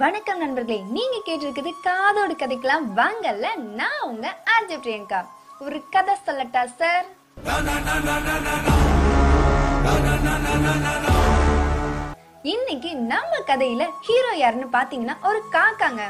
வணக்கம் நண்பர்களே நீங்க கேட்டிருக்குது காதோடு கதைக்கலாம். வாங்கல்ல நான் உங்க ஆர்ஜி பிரியங்கா. ஒரு கதை சொல்லட்டா சார் இன்னைக்கு நம்ம கதையில ஹீரோ யாருன்னு பாத்தீங்கன்னா ஒரு காக்காங்க.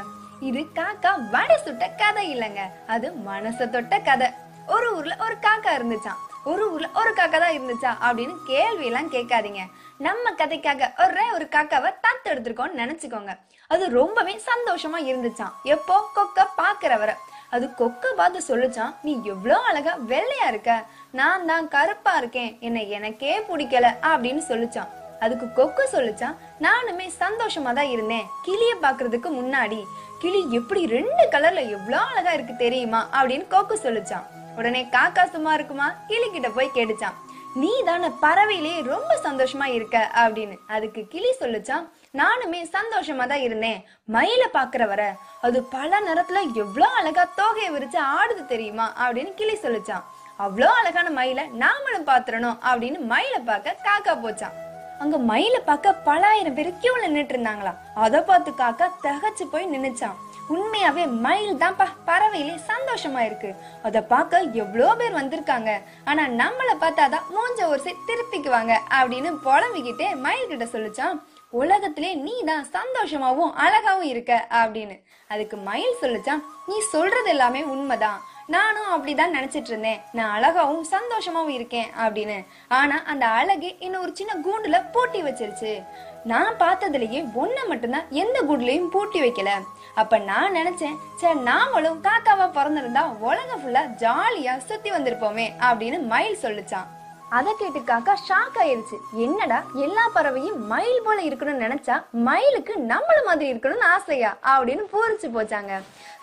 இது காக்கா வடை சுட்ட கதை இல்லைங்க. அது மனச தொட்ட கதை. ஒரு ஊர்ல ஒரு காக்கா இருந்துச்சாம். ஒரு ஊர்ல ஒரு காக்கா தான் இருந்துச்சா அப்படின்னு கேள்வி எல்லாம் கேட்காதீங்க. நம்ம கதைக்காக ஒரே ஒரு காக்காவை தத்து எடுத்திருக்கோம்னு நினைச்சுக்கோங்க. அது ரொம்பவே சந்தோஷமா இருந்துச்சாம். எப்போ? கொக்க பாக்குறவர. அது கொக்க பார்த்து சொல்லுச்சான் நீ எவ்வளோ அழகா வெள்ளையா இருக்க. நான் தான் கருப்பா இருக்கேன். என்னை எனக்கே பிடிக்கல அப்படின்னு சொல்லுச்சான் அதுக்கு கொக்கு சொல்லுச்சான் நானுமே சந்தோஷமா தான் இருந்தேன். கிளிய பாக்குறதுக்கு முன்னாடி. கிளி எப்படி ரெண்டு கலர்ல எவ்வளோ அழகா இருக்கு தெரியுமா? அப்படின்னு கொக்கு சொல்லுச்சான் உடனே காக்கா சும்மா இருக்குமா? கிளி கிட்ட போய் கேட்டுச்சான் நீ தானே பறவையிலேயே ரொம்ப சந்தோஷமா இருக்க அப்படின்னு. அதுக்கு கிளி சொல்லுச்சான் நானுமே சந்தோஷமா தான் இருந்தேன். மயில பாக்குற வர. அது பல நேரத்துல எவ்வளோ அழகா தோகையை விரிச்சு ஆடுது தெரியுமா? அப்படின்னு கிளி சொல்லுச்சான் அவ்வளோ அழகான மயில நாமளும் பாத்துறணும் அப்படின்னு மயில பார்க்க காக்கா போச்சான் அங்க மயில பார்க்க பலாயிரம் பேர் கியூல நின்னுட்டு இருந்தாங்களா அதை பார்த்து காக்கா தகச்சு போய் நின்னுச்சான் உண்மையாவே மயில் தான்ப்பா. பறவையிலே சந்தோஷமா இருக்கு. அத பார்க்க எவ்வளோ பேர் வந்திருக்காங்க. ஆனா நம்மள பார்த்தாதான் மூஞ்ச ஒரு சை திருப்பிக்குவாங்க அப்படின்னு புலம்பிக்கிட்டே மயில் கிட்ட சொல்லிச்சான் உலகத்திலே நீ தான் சந்தோஷமாவும் அழகாவும் இருக்க அப்படின்னு. அதுக்கு மயில் சொல்லிச்சான் நீ சொல்றது எல்லாமே உண்மைதான். நானும் அப்படிதான் நினைச்சிட்டு இருந்தேன். நான் அழகாவும் சந்தோஷமாவும் இருக்கேன் அப்படின்னு. ஆனா அந்த அழகு இன்னும் ஒரு சின்ன கூண்டுல பூட்டி வச்சிருச்சு. நான் பார்த்ததுலயே ஒன்ன மட்டும்தான் எந்த கூண்டுலயும் பூட்டி வைக்கல. அப்ப நான் நினைச்சேன் சரி நாமளும் காக்காவா பிறந்திருந்தா உலகம் ஃபுல்லா ஜாலியா சுத்தி வந்திருப்போமே அப்படின்னு மயில் சொல்லுச்சான் அதை கேட்டு காக்கா ஷாக் ஆயிருச்சு. என்னடா எல்லா பறவையும் மயில் போல இருக்கணும்னு நினைச்சா மயிலுக்கு நம்மள மாதிரி இருக்கணும்னு ஆசையா? அப்படின்னு பூரிச்சு போச்சாங்க.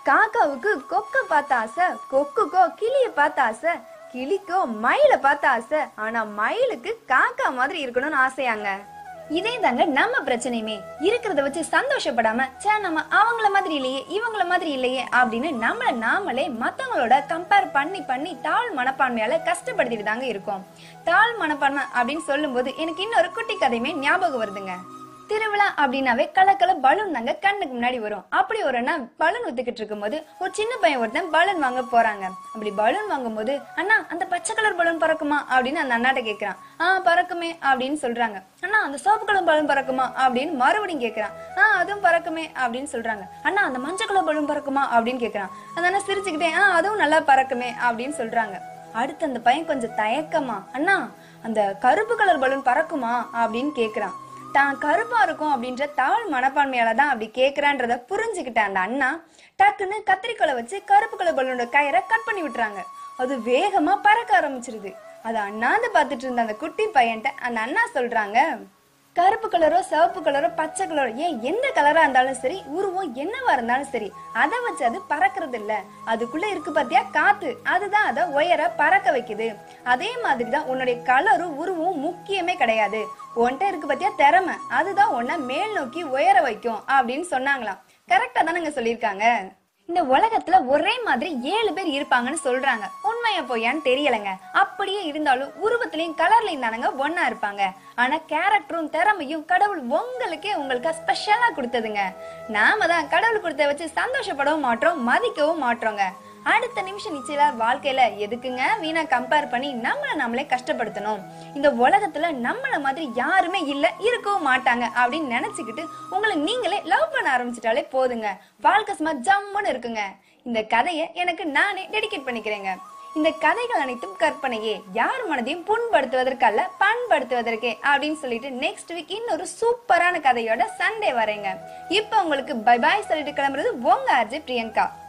காக்காவுக்கு கொக்க பார்த்த ஆசை கொக்குக்கோ கிளிய பார்த்த ஆசை கிளிக்கோ மயில பார்த்த ஆசை. ஆனா மயிலுக்கு காக்கா மாதிரி இருக்கணும்னு ஆசையாங்க. இதே தாங்க நம்ம பிரச்சனையுமே. இருக்கிறத வச்சு சந்தோஷப்படாம சே நம்ம அவங்கள மாதிரி இல்லையே இவங்கள மாதிரி இல்லையே அப்படின்னு நம்மள நாமளே மத்தவங்களோட கம்பேர் பண்ணி பண்ணி தாழ் மனப்பான்மையால கஷ்டப்படுத்திட்டு தாங்க இருக்கோம். தாழ் மனப்பான்மை அப்படின்னு சொல்லும்போது எனக்கு இன்னொரு குட்டி கதையுமே ஞாபகம் வருதுங்க. திருவிழா அப்படின்னாவே கலக்கல பலூன் தாங்க கண்ணுக்கு முன்னாடி வரும். அப்படி ஒரு நாள் பலூன் இருக்கும் இருக்கும்போது ஒரு சின்ன பையன் ஒருத்தன் பலூன் வாங்க போறாங்க. அப்படி பலூன் வாங்கும்போது அண்ணா அந்த பச்சை கலர் பலூன் பறக்குமா? அப்படின்னு அந்த அண்ணாட்ட கேக்குறான். ஆ பறக்குமே அப்படின்னு சொல்றாங்க. அண்ணா அந்த சோப்பு கலர் பலூன் பறக்குமா? அப்படின்னு மறுபடியும் கேக்குறான். ஆ அதுவும் பறக்குமே அப்படின்னு சொல்றாங்க. அண்ணா அந்த மஞ்சள் கலர் பலூன் பறக்குமா? அப்படின்னு கேக்குறான். அந்த அண்ணா சிரிச்சுக்கிட்டே ஆ அதுவும் நல்லா பறக்குமே அப்படின்னு சொல்றாங்க. அடுத்து அந்த பையன் கொஞ்சம் தயக்கமா அண்ணா அந்த கருப்பு கலர் பலூன் பறக்குமா? அப்படின்னு கேக்குறான். தான் கருப்பா இருக்கும் அப்படின்ற தாழ் மனப்பான்மையால தான் அப்படி கேக்குறான்றத புரிஞ்சுக்கிட்ட அந்த அண்ணா டக்குன்னு கத்திரிக்கோலை வச்சு கருப்பு கலர் பலூனோட கயரை கட் பண்ணி விட்டுறாங்க. அது வேகமா பறக்க ஆரம்பிச்சிருது. அது அண்ணாந்து பார்த்துட்டு இருந்த அந்த குட்டி பையன்ட்ட அந்த அண்ணா சொல்றாங்க கருப்பு கலரோ சிவப்பு கலரோ பச்சை கலரோ ஏன் எந்த கலரா இருந்தாலும் சரி உருவம் என்னவா இருந்தாலும் சரி அதை வச்சு அது பறக்கிறது இல்ல. அதுக்குள்ள இருக்கு பாத்தியா? காத்து. அதுதான் அதை உயர பறக்க வைக்குது. அதே மாதிரிதான் உன்னுடைய கலரும் உருவம் முக்கியமே கிடையாது. உன்கிட்ட இருக்கு பாத்தியா? திறமை. அதுதான் உன்னை மேல் நோக்கி உயர வைக்கும் அப்படின்னு சொன்னாங்களாம். கரெக்டா தானங்க சொல்லியிருக்காங்க. இந்த உலகத்துல ஒரே மாதிரி ஏழு பேர் இருப்பாங்கன்னு சொல்றாங்க. உண்மையா பொய்யான்னு தெரியலங்க. அப்படியே இருந்தாலும் உருவத்திலையும் கலர்லயும் தானங்க ஒன்னா இருப்பாங்க. ஆனா கேரக்டரும் திறமையும் கடவுள் உங்களுக்கே உங்களுக்கு ஸ்பெஷலா கொடுத்ததுங்க. நாம தான் கடவுள் கொடுத்த வச்சு சந்தோஷப்படவும் மாட்டோம் மதிக்கவும் மாட்டோங்க. அடுத்த நிமிஷம் நிச்சயம் வாழ்க்கையில எதுக்குங்க? வீணா கம்பேர் பண்ணி நம்மளை நம்மளே கஷ்டப்படுத்தணும். இந்த உலகத்துல நம்மள மாதிரி யாருமே இல்ல இருக்கவும் மாட்டாங்க அப்படின்னு நினைச்சுக்கிட்டு உங்களை நீங்களே லவ் பண்ண ஆரம்பிச்சிட்டாலே போதுங்க. வாழ்க்கை சும்மா ஜம்முன்னு இருக்குங்க. இந்த கதையை எனக்கு நானே டெடிகேட் பண்ணிக்கிறேங்க. இந்த கதைகள் அனைத்தும் கற்பனையே. யார் மனதையும் புண்படுத்துவதற்கல்ல பண்படுத்துவதற்கே அப்படின்னு சொல்லிட்டு நெக்ஸ்ட் வீக் இன்னொரு சூப்பரான கதையோட சண்டே வரேங்க. இப்போ உங்களுக்கு பை பாய் சொல்லிட்டு கிளம்புறது உங்க ஆர்ஜி பிரியங்கா.